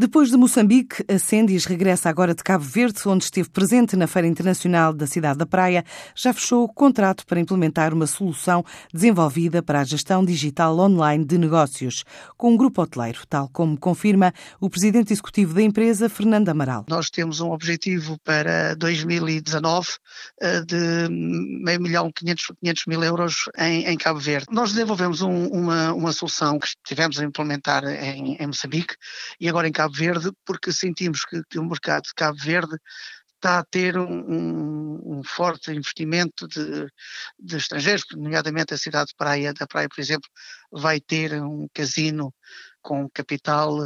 Depois de Moçambique, a Sendis regressa agora de Cabo Verde, onde esteve presente na Feira Internacional da Cidade da Praia. Já fechou o contrato para implementar uma solução desenvolvida para a gestão digital online de negócios, com um grupo hoteleiro, tal como confirma o presidente executivo da empresa, Fernando Amaral. Nós temos um objetivo para 2019 eh, de meio milhão, 500, 500 mil euros em, em, Cabo Verde. Nós desenvolvemos um, uma, uma solução que tivemos a implementar em, em Moçambique e agora em Cabo Cabo Verde, porque sentimos que, que o mercado de Cabo Verde está a ter um, um forte investimento de, de, estrangeiros, nomeadamente a cidade de Praia, da Praia, por exemplo, vai ter um casino com capital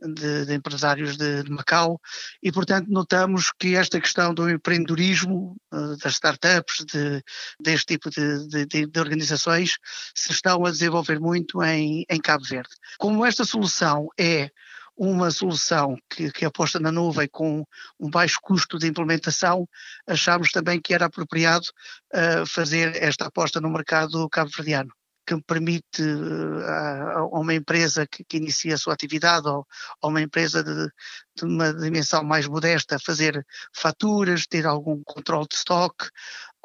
de, de empresários de, de, Macau e, portanto, notamos que esta questão do empreendedorismo, eh, das startups, de, deste tipo de, de, organizações, se estão a desenvolver muito em, em Cabo Verde. Como esta solução é uma solução que, que aposta na nuvem com um baixo custo de implementação, achámos também que era apropriado uh, fazer esta aposta no mercado cabo-verdiano que permite uh, a uma empresa que, que, inicia a sua atividade ou a uma empresa de, de, uma dimensão mais modesta fazer faturas, ter algum controle de estoque,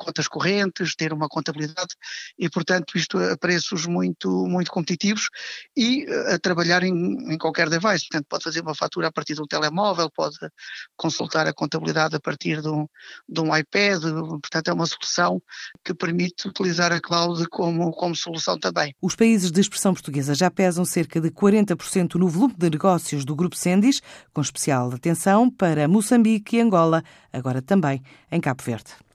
contas correntes, ter uma contabilidade e, portanto, isto a preços muito, muito competitivos e eh, a trabalhar em, em qualquer device. Portanto, pode fazer uma fatura a partir de um telemóvel, pode consultar a contabilidade a partir de um, de um iPad. Portanto, é uma solução que permite utilizar a cloud como, como solução também. Os países de expressão portuguesa já pesam cerca de 40% no volume de negócios do Grupo Sendis, com especial atenção para Moçambique e Angola, agora também em Cabo Verde.